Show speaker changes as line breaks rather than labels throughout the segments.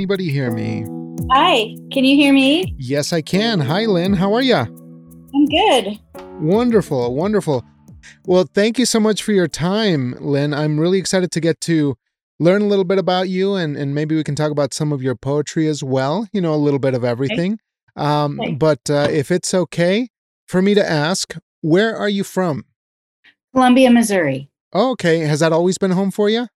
Anybody hear me?
Hi, can you hear me?
Yes, I can. Hi, Lynn. How are you?
I'm good.
Wonderful, wonderful. Well, thank you so much for your time, Lynn. I'm really excited to get to learn a little bit about you and, and maybe we can talk about some of your poetry as well, you know, a little bit of everything. Okay. Um, okay. But uh, if it's okay for me to ask, where are you from?
Columbia, Missouri.
Oh, okay. Has that always been home for you?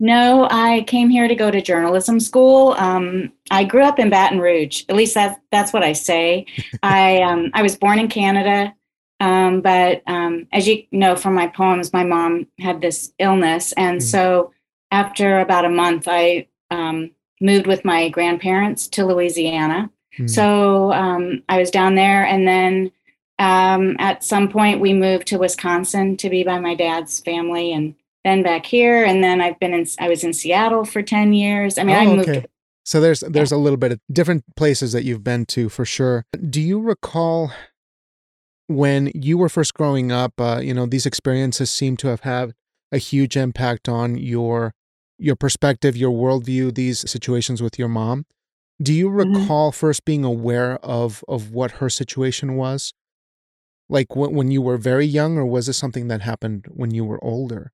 No, I came here to go to journalism school. Um, I grew up in Baton Rouge. At least that's that's what I say. I um, I was born in Canada, um, but um, as you know from my poems, my mom had this illness, and mm. so after about a month, I um, moved with my grandparents to Louisiana. Mm. So um, I was down there, and then at some point we moved to Wisconsin to be by my dad's family, and then back here, and then I've been in. I was in Seattle for ten years. I mean, oh, I moved. Okay.
So there's there's yeah. a little bit of different places that you've been to for sure. Do you recall when you were first growing up? Uh, you know, these experiences seem to have had a huge impact on your your perspective, your worldview. These situations with your mom. Do you mm-hmm. recall mm-hmm. first being aware of of what her situation was? Like when, when you were very young, or was this something that happened when you were older?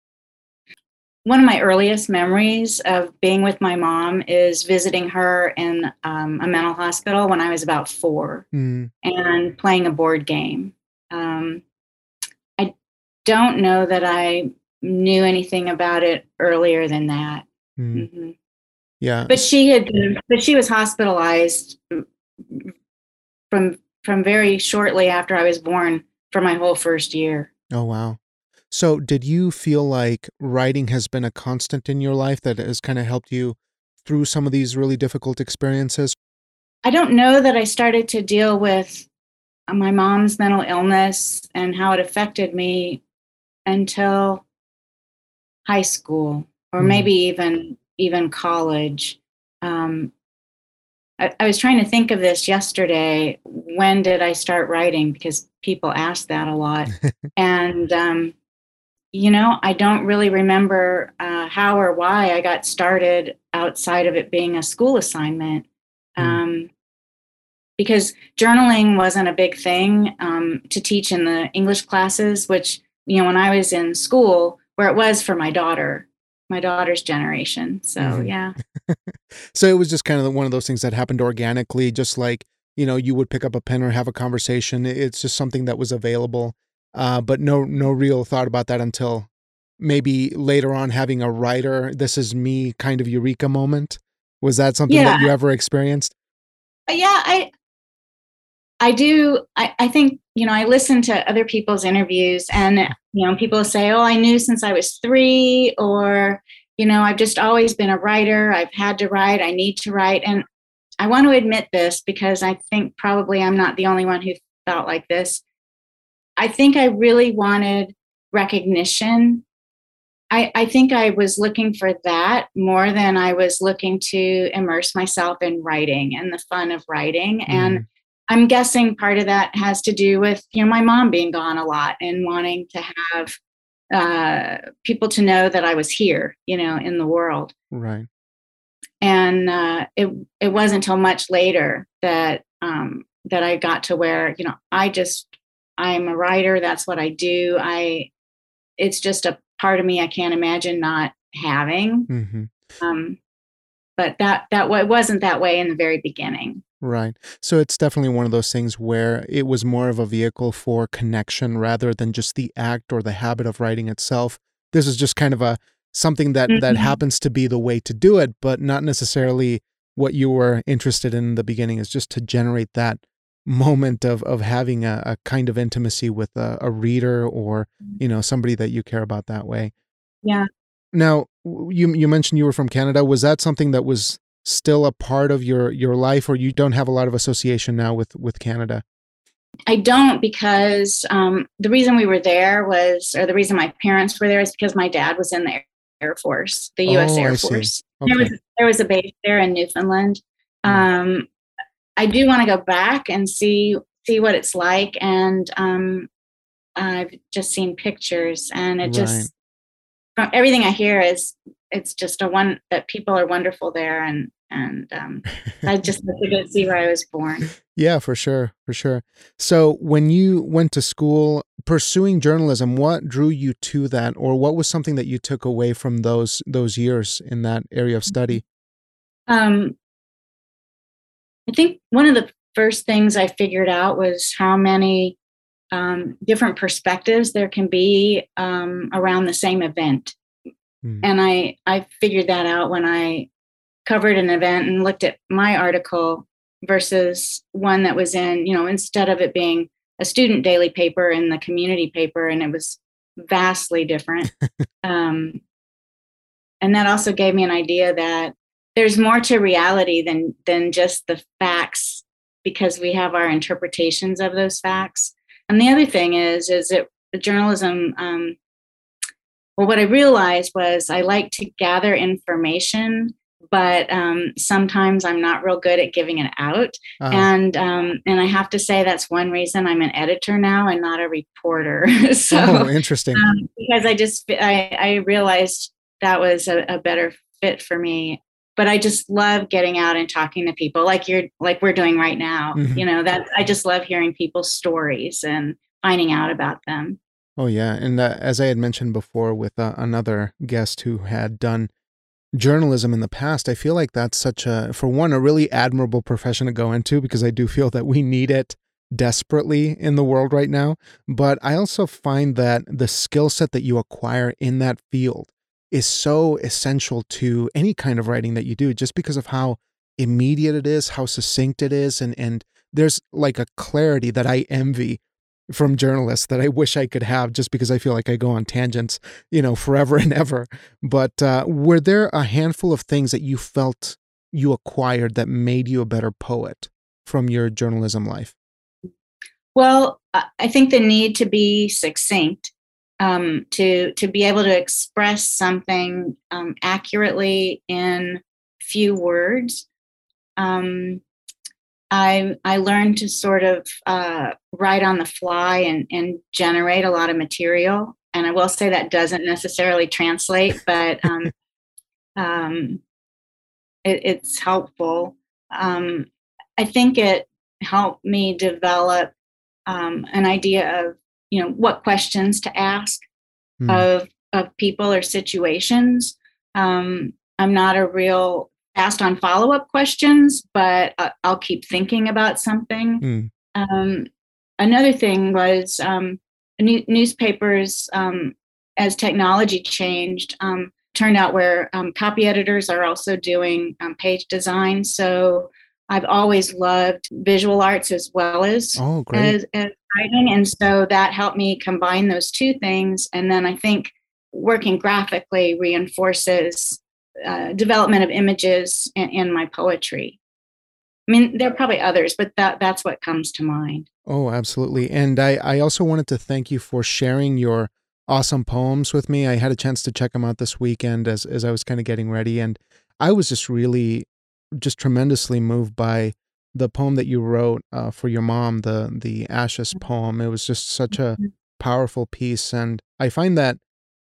One of my earliest memories of being with my mom is visiting her in um, a mental hospital when I was about four mm. and playing a board game. Um, I don't know that I knew anything about it earlier than that. Mm.
Mm-hmm. Yeah,
but she had, been, but she was hospitalized from from very shortly after I was born for my whole first year.
Oh wow. So, did you feel like writing has been a constant in your life that has kind of helped you through some of these really difficult experiences?
I don't know that I started to deal with uh, my mom's mental illness and how it affected me until high school or mm. maybe even even college. Um, I, I was trying to think of this yesterday. When did I start writing? Because people ask that a lot, and um, you know, I don't really remember uh, how or why I got started outside of it being a school assignment. Mm. Um, because journaling wasn't a big thing um, to teach in the English classes, which, you know, when I was in school, where it was for my daughter, my daughter's generation. So, mm-hmm. yeah.
so it was just kind of one of those things that happened organically, just like, you know, you would pick up a pen or have a conversation. It's just something that was available uh, but no no real thought about that until maybe later on having a writer this is me kind of eureka moment. Was that something yeah. that you ever experienced?
Uh, yeah i i do I, I think you know i listen to other people's interviews and you know people say oh i knew since i was three or you know i've just always been a writer i've had to write i need to write and i want to admit this because i think probably i'm not the only one who felt like this I think I really wanted recognition. I, I think I was looking for that more than I was looking to immerse myself in writing and the fun of writing. Mm. And I'm guessing part of that has to do with, you know, my mom being gone a lot and wanting to have uh, people to know that I was here, you know, in the world.
Right.
And uh, it it wasn't until much later that um, that I got to where, you know, I just I'm a writer. That's what I do. I, it's just a part of me I can't imagine not having. Mm-hmm. Um, but that that it wasn't that way in the very beginning.
Right. So it's definitely one of those things where it was more of a vehicle for connection rather than just the act or the habit of writing itself. This is just kind of a something that mm-hmm. that happens to be the way to do it, but not necessarily what you were interested in, in the beginning is just to generate that moment of of having a, a kind of intimacy with a, a, reader or you know somebody that you care about that way.
Yeah.
Now you you mentioned you were from canada. Was that something that was still a part of your your life or you don't have a lot of association now with with canada?
I don't because um, the reason we were there was or the reason my parents were there is because my dad was in the air force the us oh, air force. Okay. there was there was a base there in newfoundland. Hmm. um, I do want to go back and see see what it's like. And um, I've just seen pictures, and it right. just from everything I hear is it's just a one that people are wonderful there, and and um, I just to go see where I was born.
Yeah, for sure, for sure. So, when you went to school pursuing journalism, what drew you to that, or what was something that you took away from those those years in that area of study?
Um, I think one of the first things I figured out was how many um, different perspectives there can be um, around the same event. Mm. And I, I figured that out when I covered an event and looked at my article versus one that was in, you know, instead of it being a student daily paper and the community paper, and it was vastly different. um, and that also gave me an idea that there's more to reality than than just the facts because we have our interpretations of those facts. And the other thing is, is that the journalism. Um, well, what I realized was I like to gather information, but um, sometimes I'm not real good at giving it out. Uh-huh. And um, and I have to say that's one reason I'm an editor now and not a reporter. so
oh, interesting. Um,
because I just I, I realized that was a, a better fit for me but I just love getting out and talking to people like you're like we're doing right now. Mm-hmm. You know, that I just love hearing people's stories and finding out about them.
Oh yeah, and uh, as I had mentioned before with uh, another guest who had done journalism in the past, I feel like that's such a for one a really admirable profession to go into because I do feel that we need it desperately in the world right now, but I also find that the skill set that you acquire in that field is so essential to any kind of writing that you do just because of how immediate it is, how succinct it is and and there's like a clarity that I envy from journalists that I wish I could have just because I feel like I go on tangents, you know, forever and ever. But uh, were there a handful of things that you felt you acquired that made you a better poet from your journalism life?
Well, I think the need to be succinct um, to to be able to express something um, accurately in few words. Um, I I learned to sort of uh, write on the fly and and generate a lot of material. And I will say that doesn't necessarily translate, but um, um, it, it's helpful. Um, I think it helped me develop an idea of you know what questions to ask mm. of of people or situations um, i'm not a real fast on follow-up questions but i'll keep thinking about something mm. um, another thing was um, new- newspapers um, as technology changed um, turned out where um, copy editors are also doing page design so I've always loved visual arts as well as,
oh,
as, as writing. And so that helped me combine those two things. And then I think working graphically reinforces uh, development of images in, in, my poetry. I mean, there are probably others, but that that's what comes to mind.
Oh, absolutely. And I, I also wanted to thank you for sharing your awesome poems with me. I had a chance to check them out this weekend as, as I was kind of getting ready. And I was just really just tremendously moved by the poem that you wrote uh, for your mom, the the Ashes mm-hmm. poem. It was just such a mm-hmm. powerful piece, and I find that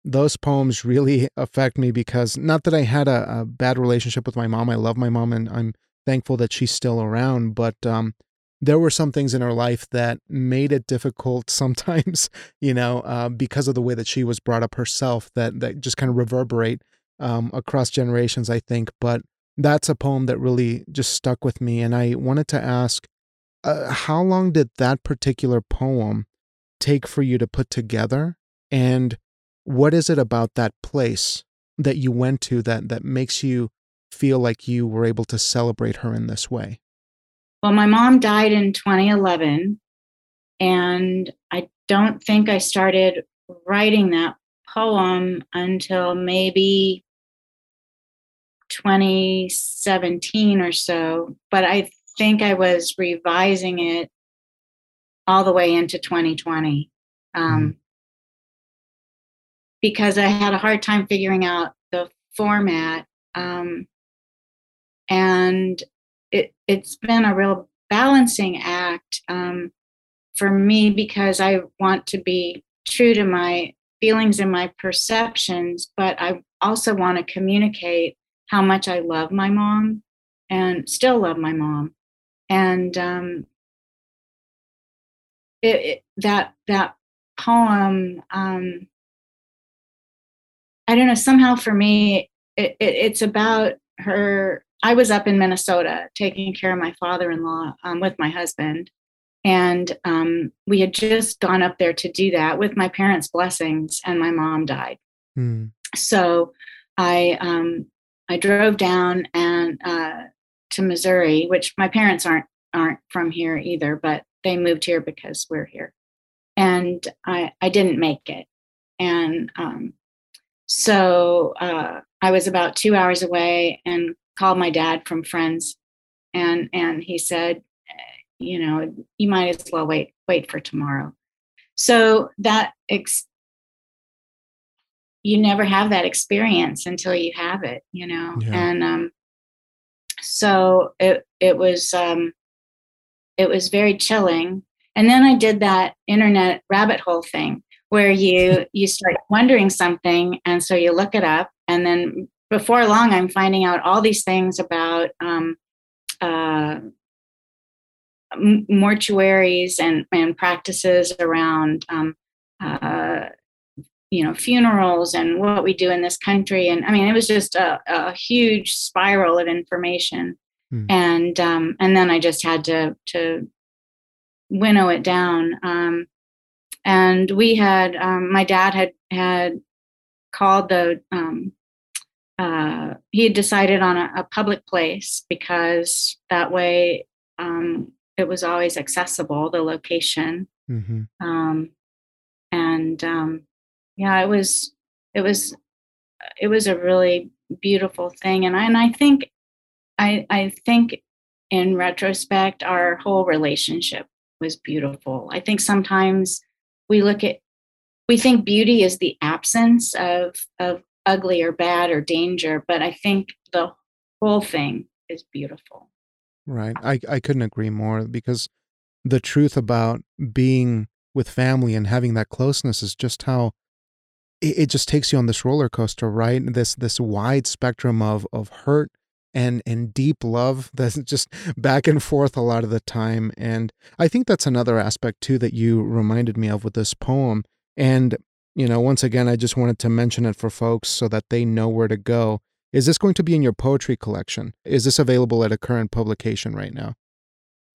those poems really affect me because not that I had a, a bad relationship with my mom. I love my mom, and I'm thankful that she's still around. But um, there were some things in her life that made it difficult sometimes, you know, uh, because of the way that she was brought up herself. That that just kind of reverberate um, across generations, I think. But that's a poem that really just stuck with me. And I wanted to ask, uh, how long did that particular poem take for you to put together? And what is it about that place that you went to that that makes you feel like you were able to celebrate her in this way?
Well, my mom died in 2011, and I don't think I started writing that poem until maybe 2017 or so, but I think I was revising it all the way into 2020 um, mm. because I had a hard time figuring out the format. Um, and it, it's been a real balancing act um, for me because I want to be true to my feelings and my perceptions, but I also want to communicate how much I love my mom. and still love my mom. And um, it, it, that that poem, um, I don't know. Somehow for me, it, it's about her. I was up in Minnesota taking care of my father-in-law um, with my husband, and um, we had just gone up there to do that with my parents' blessings, and my mom died. Mm. So I um, I drove down and uh, to Missouri, which my parents aren't aren't from here either, but they moved here because we're here, and I I didn't make it, and um, so uh, I was about two hours away and called my dad from friends, and and he said you know, you might as well wait wait for tomorrow. So that ex- you never have that experience until you have it, you know. Yeah. And um, so it it was um, it was very chilling. And then I did that internet rabbit hole thing where you you start wondering something, and so you look it up, and then before long, I'm finding out all these things about um, uh, mortuaries and, and practices around um, uh, you know funerals and what we do in this country and i mean it was just a, a huge spiral of information mm. and um, and then i just had to to winnow it down um, and we had um, my dad had had called the um, uh, he had decided on a, a, public place because that way um, it was always accessible, the location. Mm-hmm. Um, and um, yeah, it was it was it was a really beautiful thing, and I, and I think I I think in retrospect, our whole relationship was beautiful. I think sometimes we look at we think beauty is the absence of of ugly or bad or danger, but I think the whole thing is beautiful.
Right. I, I couldn't agree more because the truth about being with family and having that closeness is just how it, it just takes you on this roller coaster, right? This this wide spectrum of of hurt and and deep love that's just back and forth a lot of the time. And I think that's another aspect too that you reminded me of with this poem. And you know, once again, I just wanted to mention it for folks so that they know where to go. Is this going to be in your poetry collection? Is this available at a current publication right now?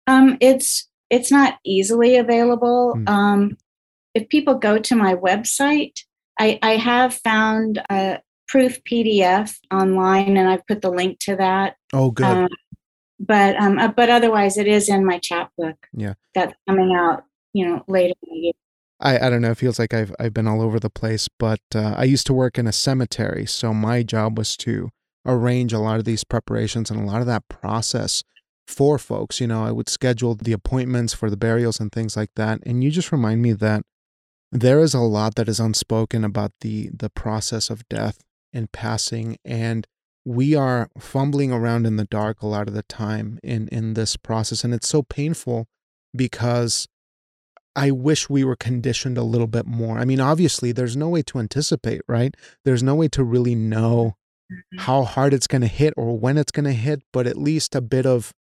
Um, it's it's not easily available. Mm. Um, if people go to my website, I, I have found a proof PDF online, and I've put the link to that.
Oh, good. Um,
but um, uh, but otherwise, it is in my chapbook.
Yeah,
that's coming out, you know, later in the year.
I, I don't know. It feels like I've I've been all over the place, but uh, I used to work in a cemetery, so my job was to arrange a lot of these preparations and a lot of that process for folks. You know, I would schedule the appointments for the burials and things like that. And you just remind me that there is a lot that is unspoken about the the process of death and passing, and we are fumbling around in the dark a lot of the time in in this process, and it's so painful because I wish we were conditioned a little bit more. I mean, obviously, there's no way to anticipate, right? There's no way to really know mm-hmm. how hard it's going to hit or when it's going to hit, but at least a bit of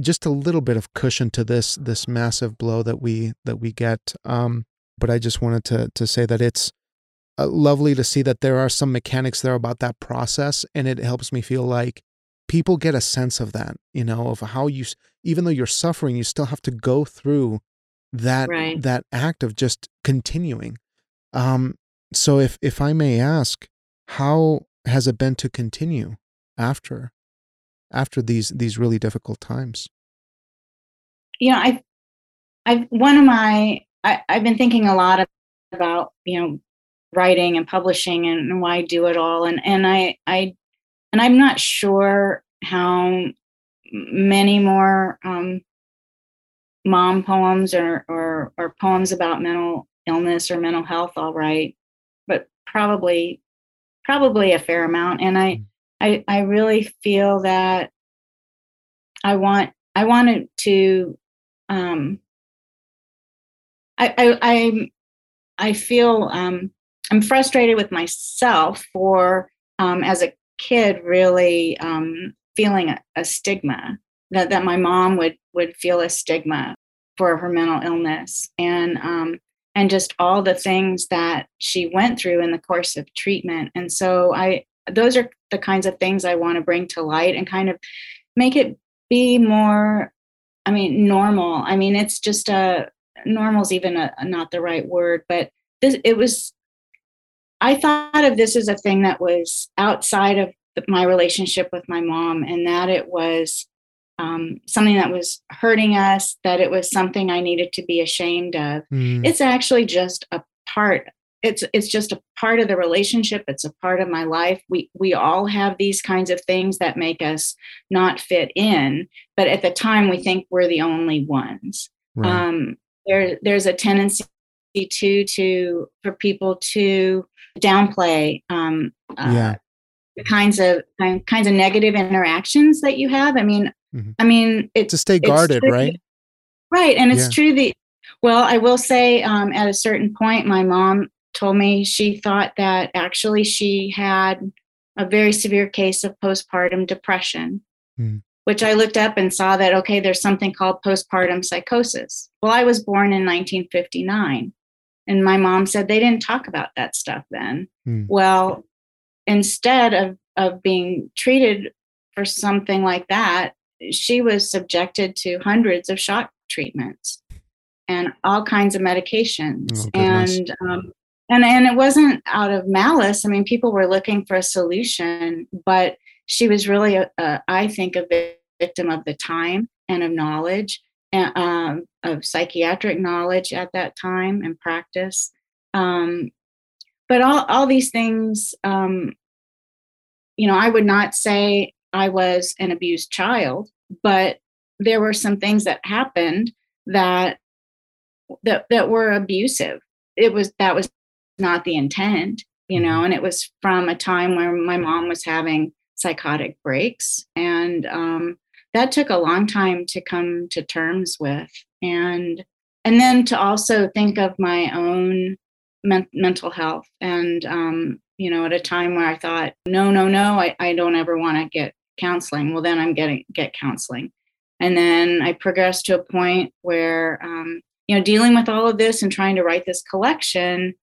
just a little bit of cushion to this this massive blow that we that we get. Um, but I just wanted to to say that it's uh, lovely to see that there are some mechanics there about that process, and it helps me feel like people get a sense of that, you know, of how you, even though you're suffering, you still have to go through that right. that act of just continuing. Um, so if if I may ask, how has it been to continue after after these these really difficult times?
You know, I I one of my I, I've been thinking a lot about you know writing and publishing and why do it all and and I I and I'm not sure how many more um, mom poems or, or, or poems about mental illness or mental health all right but probably probably a fair amount and i mm. i i really feel that i want i wanted to um i i i, feel um i'm frustrated with myself for um as a kid really um feeling a, a stigma that, that my mom would would feel a stigma for her mental illness. And um, and just all the things that she went through in the course of treatment. And so i those are the kinds of things i want to bring to light and kind of make it be more i mean normal. I mean it's just a normal's even a, not the right word but this it was i thought of this as a thing that was outside of my relationship with my mom and that it was um, something that was hurting us, that it was something I needed to be ashamed of. Mm. It's actually just a part. It's it's just a part of the relationship. It's a part of my life. We we all have these kinds of things that make us not fit in, but at the time we think we're the only ones. Right. Um, there there's a tendency to to for people to downplay um, uh, yeah. the kinds of kinds of negative interactions that you have. I mean, Mm-hmm. I mean, it,
to stay guarded, right?
Right, and it's yeah. true that. Well, I will say, um, at a certain point, my mom told me she thought that actually she had a very severe case of postpartum depression, mm. Which I looked up and saw that okay, there's something called postpartum psychosis. Well, I was born in 1959, and my mom said they didn't talk about that stuff then. Mm. Well, instead of of being treated for something like that, she was subjected to hundreds of shock treatments and all kinds of medications. Oh, and um, and and it wasn't out of malice. I mean, people were looking for a solution, but she was really, a, a, I think, a victim of the time and of knowledge and um, of psychiatric knowledge at that time and practice. Um, but all all these things, um, you know, I would not say I was an abused child, but there were some things that happened that that that were abusive. It was that was not the intent, you know, mm-hmm. and it was from a time where my mom was having psychotic breaks and um, that took a long time to come to terms with and and then to also think of my own men- mental health and um, you know at a time where i thought no no no i, I don't ever want to get counseling. Well, then I'm getting get counseling, and then I progressed to a point where um, you know dealing with all of this and trying to write this collection.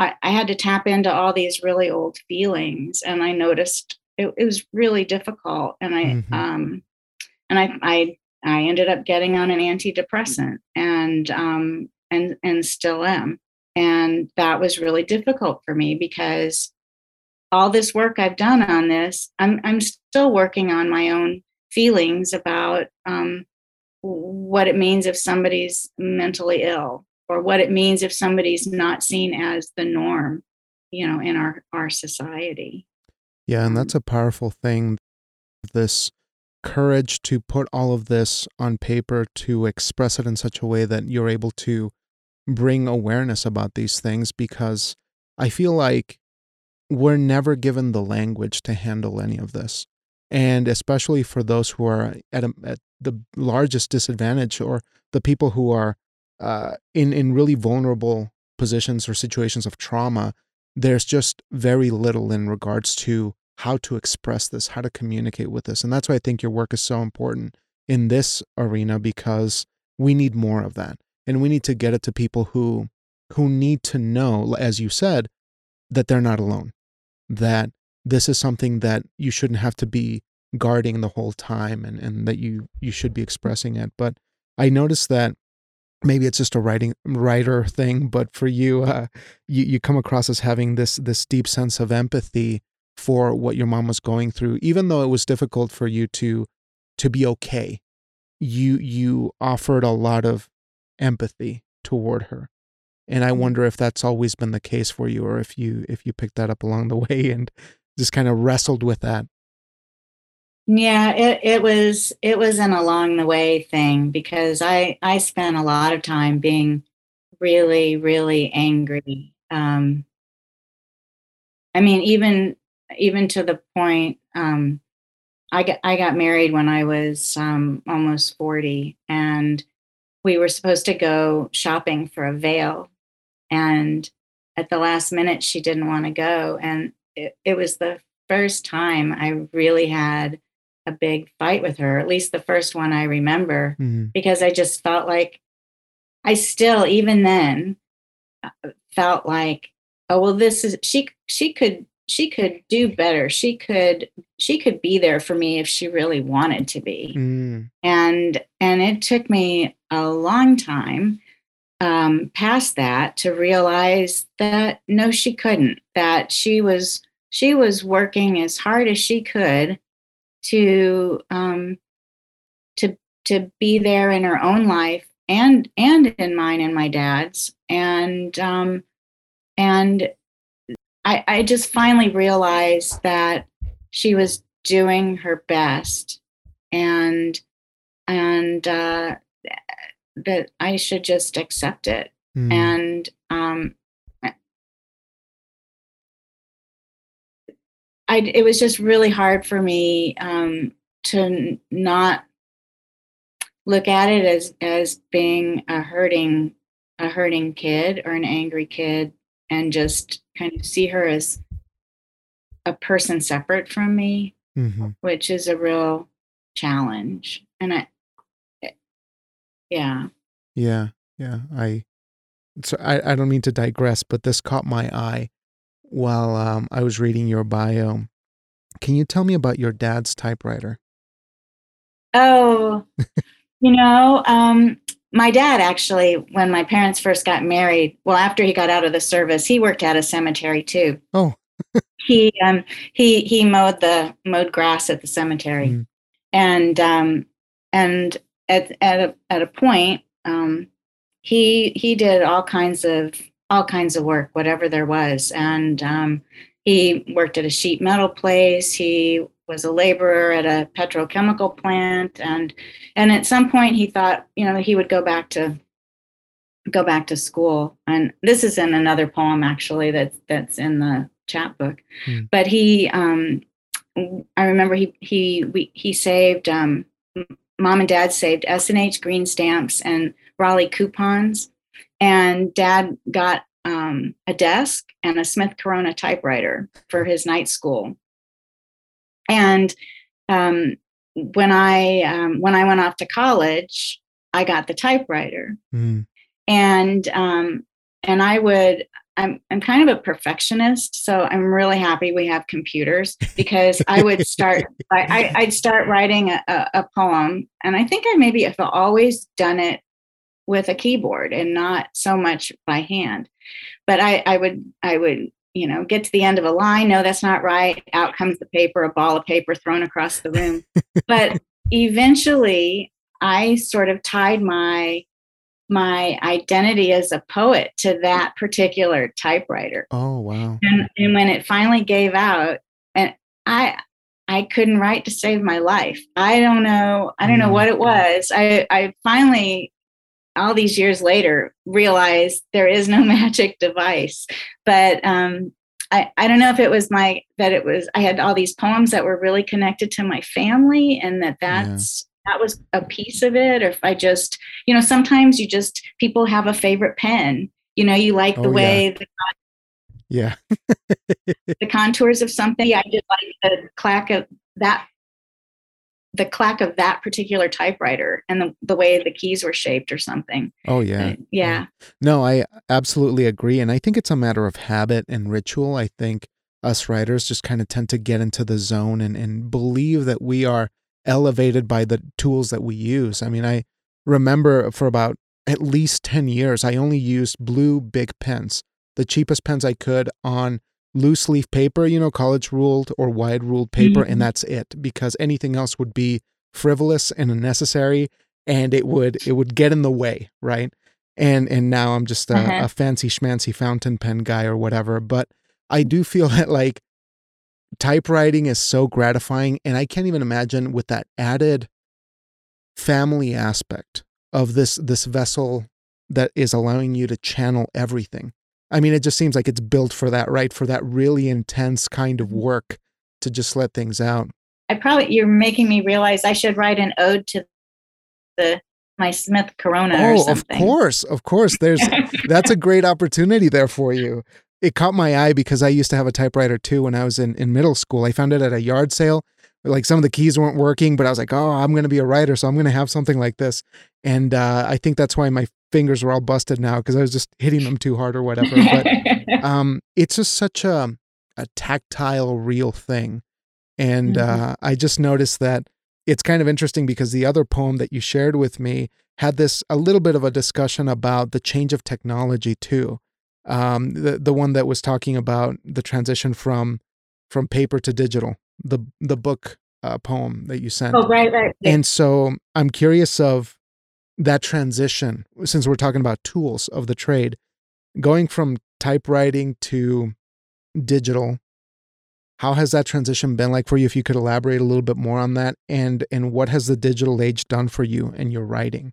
I, I had to tap into all these really old feelings, and I noticed it, it was really difficult. And I mm-hmm. um, and I I I ended up getting on an antidepressant, and um, and and still am. And that was really difficult for me because all this work I've done on this, I'm I'm still working on my own feelings about um, what it means if somebody's mentally ill, or what it means if somebody's not seen as the norm, you know, in our our society.
Yeah, and that's um, a powerful thing. This courage to put all of this on paper to express it in such a way that you're able to bring awareness about these things because I feel like we're never given the language to handle any of this. And especially for those who are at, a, at the largest disadvantage or the people who are uh, in, in really vulnerable positions or situations of trauma, there's just very little in regards to how to express this, how to communicate with this. And that's why I think your work is so important in this arena because we need more of that. And we need to get it to people who who need to know, as you said, that they're not alone, that this is something that you shouldn't have to be guarding the whole time and, and that you you should be expressing it. But I noticed that maybe it's just a writing writer thing, but for you, uh, you you come across as having this this deep sense of empathy for what your mom was going through, even though it was difficult for you to to be okay. You you offered a lot of empathy toward her and i mm-hmm. wonder if that's always been the case for you or if you if you picked that up along the way and just kind of wrestled with that
yeah it, it was it was an along the way thing because i i spent a lot of time being really really angry um i mean even even to the point um i got i got married when i was um almost 40 and we were supposed to go shopping for a veil and at the last minute, she didn't want to go. And it, it was the first time I really had a big fight with her, at least the first one I remember,
Mhm.
because I just felt like I still, even then, uh, felt like, oh well, this is she. She could she could do better. She could she could be there for me if she really wanted to be.
Mm.
And and it took me a long time um, past that to realize that no, she couldn't. That she was she was working as hard as she could to um, to to be there in her own life and and in mine and my dad's. And um, and I, I just finally realized that she was doing her best. And and uh, that I should just accept it.
Mm.
and um I it was just really hard for me um to n- not look at it as as being a hurting a hurting kid or an angry kid and just kind of see her as a person separate from me
Mhm.
which is a real challenge and i eh, yeah
Yeah, yeah. I so I, I don't mean to digress, but this caught my eye while um, I was reading your bio. Can you tell me about your dad's typewriter?
Oh, you know, um, my dad actually, when my parents first got married, well, after he got out of the service, he worked at a cemetery too.
Oh.
he um he he mowed the mowed grass at the cemetery,
Mm.
and um and at at a at a point um he he did all kinds of all kinds of work, whatever there was, and um he worked at a sheet metal place. He was a laborer at a petrochemical plant, and and at some point he thought, you know, he would go back to go back to school. And this is in another poem actually that's that's in the chapbook.
Hmm.
But he, um, I remember he he we, he saved um, mom and dad saved S and H green stamps and Raleigh coupons, and dad got um, a desk and a Smith Corona typewriter for his night school. And um, when I um, when I went off to college, I got the typewriter,
Mm.
and um, and I would. I'm I'm kind of a perfectionist, so I'm really happy we have computers because I would start. I, I, I'd start writing a, a, a poem, and I think I maybe have always done it with a keyboard and not so much by hand. But I, I would I would you know get to the end of a line. No, that's not right. Out comes the paper, a ball of paper thrown across the room. but eventually, I sort of tied my my identity as a poet to that particular typewriter.
Oh wow.
And, and when it finally gave out, and I I couldn't write to save my life. I don't know. I don't know
Mm.
what it was. I I finally all these years later realized there is no magic device. But um I, I don't know if it was my that it was I had all these poems that were really connected to my family and that
Yeah.
that's that was a piece of it or if I just you know sometimes you just people have a favorite pen you know you like the
Oh, yeah.
way the
Yeah.
the contours of something. I just like the clack of that, the clack of that particular typewriter and the, the way the keys were shaped or something.
Oh yeah.
Uh, yeah.
No, I absolutely agree. And I think it's a matter of habit and ritual. I think us writers just kind of tend to get into the zone and, and believe that we are elevated by the tools that we use. I mean, I remember for about at least 10 years, I only used blue Bic pens, the cheapest pens I could on loose leaf paper, you know, college ruled or wide ruled paper,
Mhm.
and that's it because anything else would be frivolous and unnecessary and it would it would get in the way, right? and and now I'm just a,
Uh-huh.
a fancy schmancy fountain pen guy or whatever. But I do feel that like typewriting is so gratifying, and I can't even imagine with that added family aspect of this this vessel that is allowing you to channel everything. I mean, it just seems like it's built for that, right? For that really intense kind of work to just let things out.
I probably, you're making me realize I should write an ode to the, my Smith Corona or
Oh, of course, of course. There's that's a great opportunity there for you. It caught my eye because I used to have a typewriter too when I was in, in middle school. I found it at a yard sale like some of the keys weren't working, but I was like, oh, I'm going to be a writer, so I'm going to have something like this. And uh, I think that's why my fingers were all busted now because I was just hitting them too hard or whatever. But um, it's just such a a tactile, real thing, and
Mhm.
uh, I just noticed that it's kind of interesting because the other poem that you shared with me had this a little bit of a discussion about the change of technology too. Um, the the one that was talking about the transition from from paper to digital, the the book uh, poem that you sent.
oh, right, right.
And so I'm curious of that transition since we're talking about tools of the trade, going from typewriting to digital. How has that transition been like for you? If you could elaborate a little bit more on that, and and what has the digital age done for you and your writing?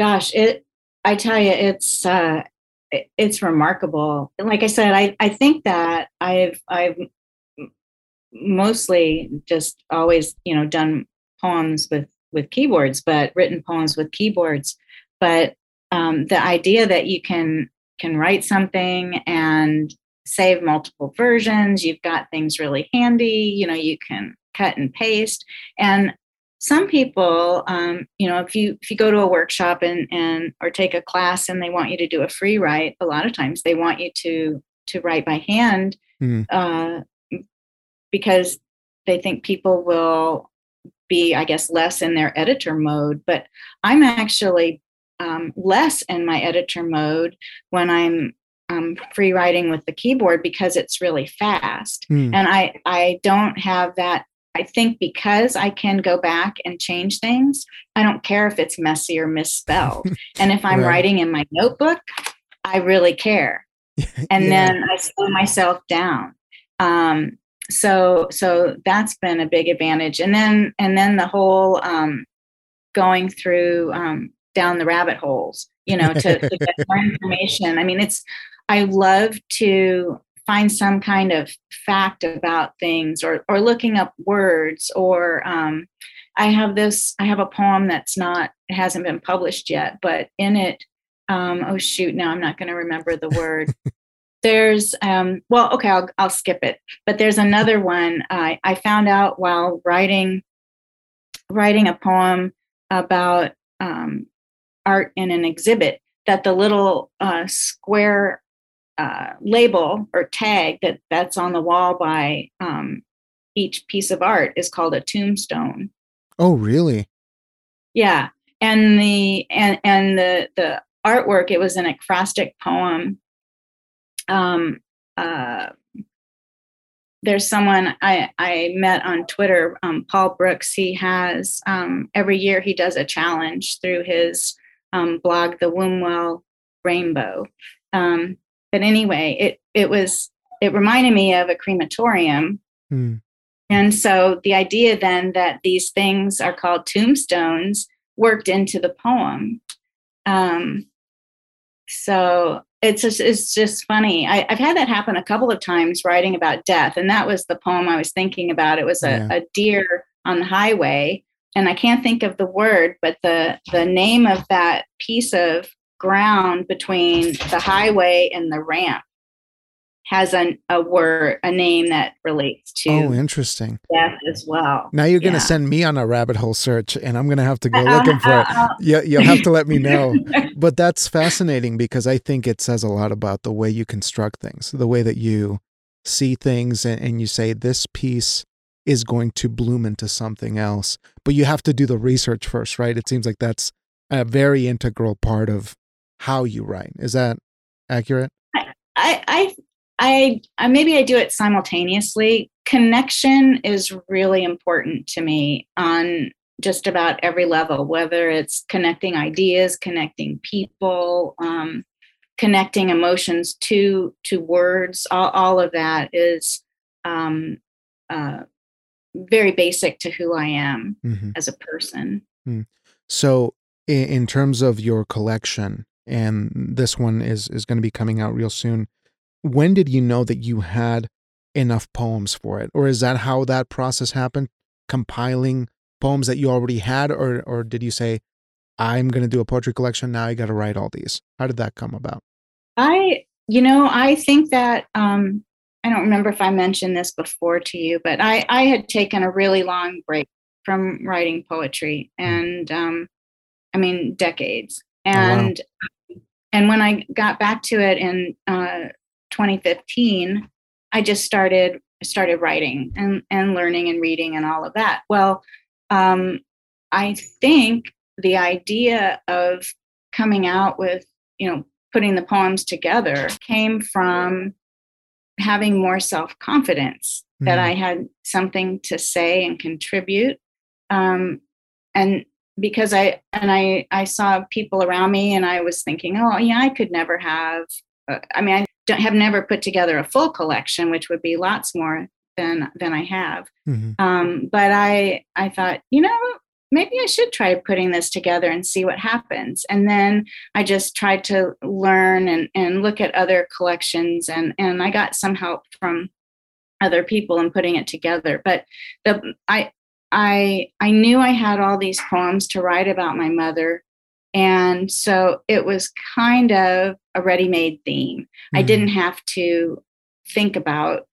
Gosh, it. I tell you, it's uh, it- it's remarkable. Like I said, I I think that I've I've mostly just always you know done poems with with keyboards, but written poems with keyboards. But um, the idea that you can can write something and save multiple versions, you've got things really handy. You know, you can cut and paste, and some people um, you know if you if you go to a workshop and and or take a class and they want you to do a free write a lot of times they want you to to write by hand
Mm.
uh, because they think people will be i guess less in their editor mode but i'm actually um, less in my editor mode when i'm um, free writing with the keyboard because it's really fast
Hmm.
and i i don't have that i think because i can go back and change things i don't care if it's messy or misspelled and if i'm
Right.
writing in my notebook i really care and
Yeah.
then i slow myself down um so so that's been a big advantage. And then and then the whole um going through um down the rabbit holes you know to, to get more information. I mean it's i love to find some kind of fact about things or or looking up words or um i have this i have a poem that's not it hasn't been published yet but in it um oh shoot now i'm not going to remember the word there's um well okay i'll i'll skip it but there's another one i i found out while writing writing a poem about um art in an exhibit that the little uh, square uh, label or tag that that's on the wall by um, each piece of art is called a tombstone
oh, really?
yeah and the and and the the artwork it was an acrostic poem um uh there's someone I, I met on Twitter, um, Paul Brookes. He has um, every year he does a challenge through his um, blog, The Wombwell Rainbow. Um, but anyway, it it was it reminded me of a crematorium
Hmm.
and so the idea then that these things are called tombstones worked into the poem. Um, so it's just, it's just funny. I, I've had that happen a couple of times writing about death, and that was the poem I was thinking about. It was a,
Yeah.
a deer on the highway, and I can't think of the word, but the the name of that piece of ground between the highway and the ramp has an, a word, a name that relates to
Oh, interesting.
death as well.
Now you're going to send me on a rabbit hole search, and I'm going to have to go
Uh,
looking for it.
uh, uh,
Yeah, you'll have to let me know. But that's fascinating because I think it says a lot about the way you construct things, the way that you see things, and, and you say this piece is going to bloom into something else. But you have to do the research first, right? It seems like that's a very integral part of how you write. Is that accurate?
I, I, I, I, maybe I do it simultaneously. Connection is really important to me on just about every level, whether it's connecting ideas, connecting people, um, connecting emotions to to words. All, all of that is um, uh, very basic to who I am
Mm-hmm.
as a person.
So, in, in terms of your collection, and this one is is going to be coming out real soon. When did you know that you had enough poems for it, or is that how that process happened? Compiling poems that you already had, or or did you say, "I'm going to do a poetry collection now. I got to write all these." How did that come about?
I, you know, I think that um, I don't remember if I mentioned this before to you, but I, I had taken a really long break from writing poetry hmm. and um, I mean decades. And oh, wow. and when I got back to it in uh, 2015, I just started started writing and, and learning and reading and all of that. Well, um, I think the idea of coming out with, you know, putting the poems together came from having more self confidence mm. that I had something to say and contribute. Um, and because I and I I saw people around me and I was thinking, oh yeah, I could never have. Uh, I mean, I have never put together a full collection, which would be lots more than than I have. Mm-hmm. Um, but I I thought, you know, maybe I should try putting this together and see what happens. And then I just tried to learn and, and look at other collections and, and I got some help from other people in putting it together. But the I I I knew I had all these poems to write about my mother. And so it was kind of a ready-made theme. Mm-hmm. I didn't have to think about,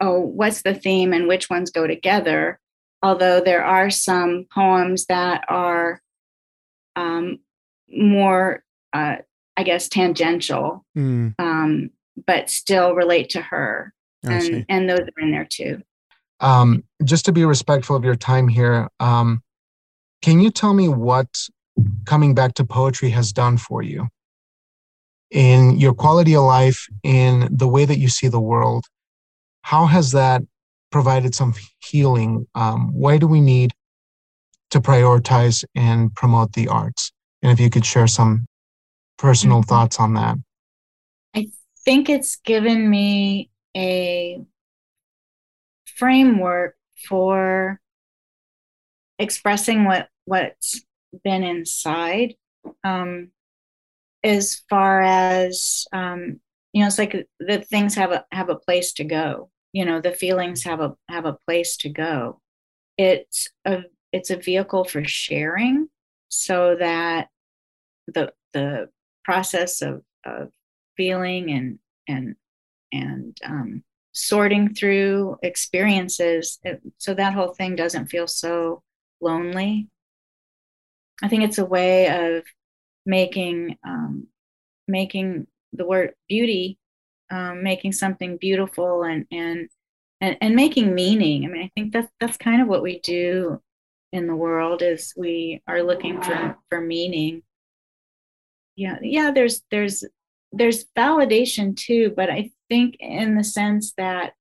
oh, what's the theme and which ones go together although there are some poems that are um, more, uh, I guess, tangential, mm. um, but still relate to her. and, and those are in there too.
Um, just to be respectful of your time here, um, can you tell me what coming back to poetry has done for you in your quality of life, in the way that you see the world? How has that provided some healing. Um, why do we need to prioritize and promote the arts? And if you could share some personal mm-hmm. thoughts on that.
I think it's given me a framework for expressing what what's been inside um, as far as um, you know it's like the things have a have a place to go you know the feelings have a have a place to go. It's a it's a vehicle for sharing so that the the process of of feeling and and and um, sorting through experiences it, so that whole thing doesn't feel so lonely i think it's a way of making um, making the word beauty um, making something beautiful and and and and making meaning. I mean, I think that's that's kind of what we do in the world is we are looking for for meaning. Yeah, yeah. There's there's there's validation too, but I think in the sense that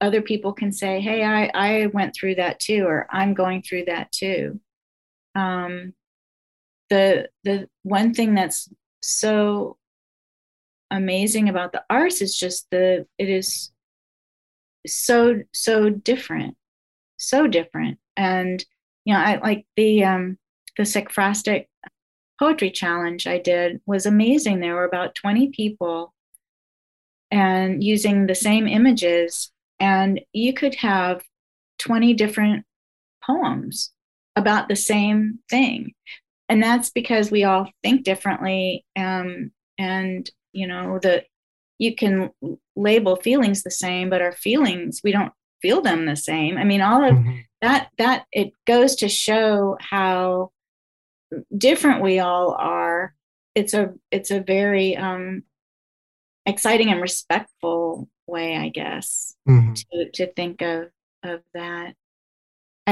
other people can say, "Hey, I I went through that too," or "I'm going through that too." Um, the the one thing that's so amazing about the arts is just the it is so so different so different. And you know i like the um the Ekphrastic poetry challenge i did was amazing. There were about 20 people and using the same images and you could have 20 different poems about the same thing and that's because we all think differently um, and you know that you can label feelings the same but our feelings we don't feel them the same i mean all of mm-hmm. that that it goes to show how different we all are it's a it's a very um exciting and respectful way i guess mm-hmm. to to think of of that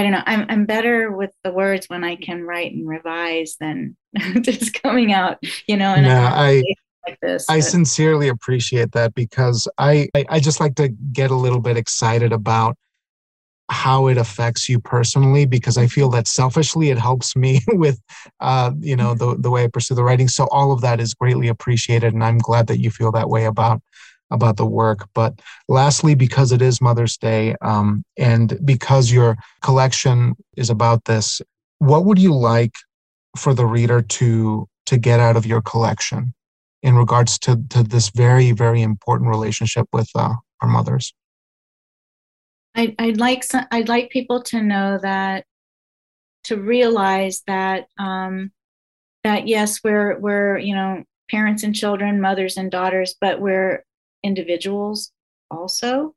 i don't know i'm i'm better with the words when i can write and revise than just coming out you know and
yeah, i like this. I sincerely appreciate that because I, I, I just like to get a little bit excited about how it affects you personally because I feel that selfishly it helps me with uh, you know the the way I pursue the writing. So all of that is greatly appreciated, and I'm glad that you feel that way about about the work. But lastly, because it is Mother's Day, um, and because your collection is about this, what would you like for the reader to to get out of your collection? in regards to, to this very, very important relationship with uh, our mothers?
I, I'd like some, I'd like people to know that to realize that um, that yes, we're we're you know parents and children, mothers and daughters, but we're individuals also,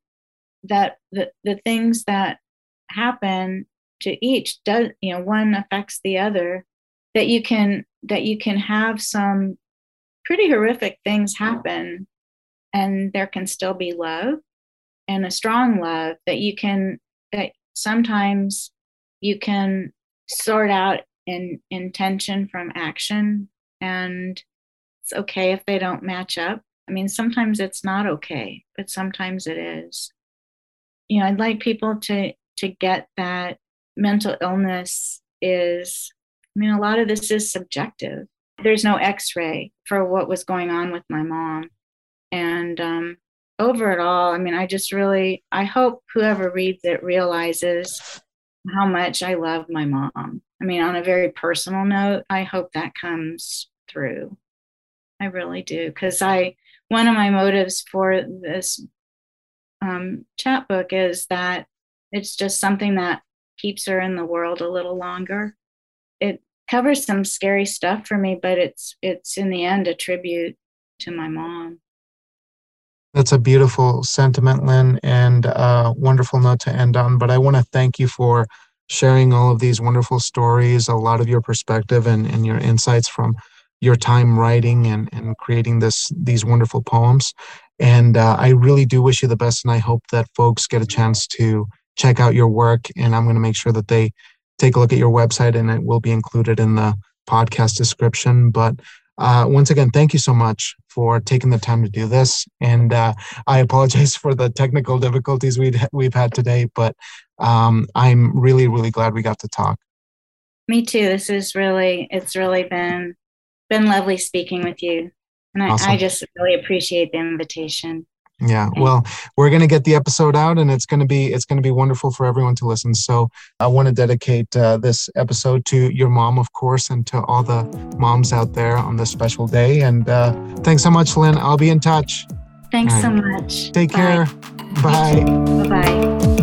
that the, the things that happen to each does you know one affects the other that you can that you can have some pretty horrific things happen and there can still be love and a strong love that you can that sometimes you can sort out in intention from action and it's okay if they don't match up i mean sometimes it's not okay but sometimes it is. You know i'd like people to to get that mental illness is i mean a lot of this is subjective. There's no x-ray for what was going on with my mom. And um, over it all i mean i just really i hope whoever reads it realizes how much i love my mom. I mean on a very personal note i hope that comes through. I really do because i one of my motives for this um, chapbook is that it's just something that keeps her in the world a little longer it covers some scary stuff for me but it's it's in the end a tribute to my mom
that's a beautiful sentiment, Lynn, and a wonderful note to end on. But I want to thank you for sharing all of these wonderful stories, a lot of your perspective and, and your insights from your time writing and, and creating this these wonderful poems. And uh, I really do wish you the best, and I hope that folks get a chance to check out your work. And I'm going to make sure that they take a look at your website, and it will be included in the podcast description. But uh, once again, thank you so much for taking the time to do this. And uh, I apologize for the technical difficulties we we've had today, but um, I'm really, really glad we got to talk.
Me too. This is really, it's really been been lovely speaking with you, and I, awesome. I just really appreciate the invitation.
Yeah well we're going to get the episode out and it's going to be it's going to be wonderful for everyone to listen. So i want to dedicate uh, this episode to your mom of course and to all the moms out there on this special day. And uh, thanks so much lynn. I'll be in touch.
Thanks right. so much.
Take Bye. care. Bye.
Bye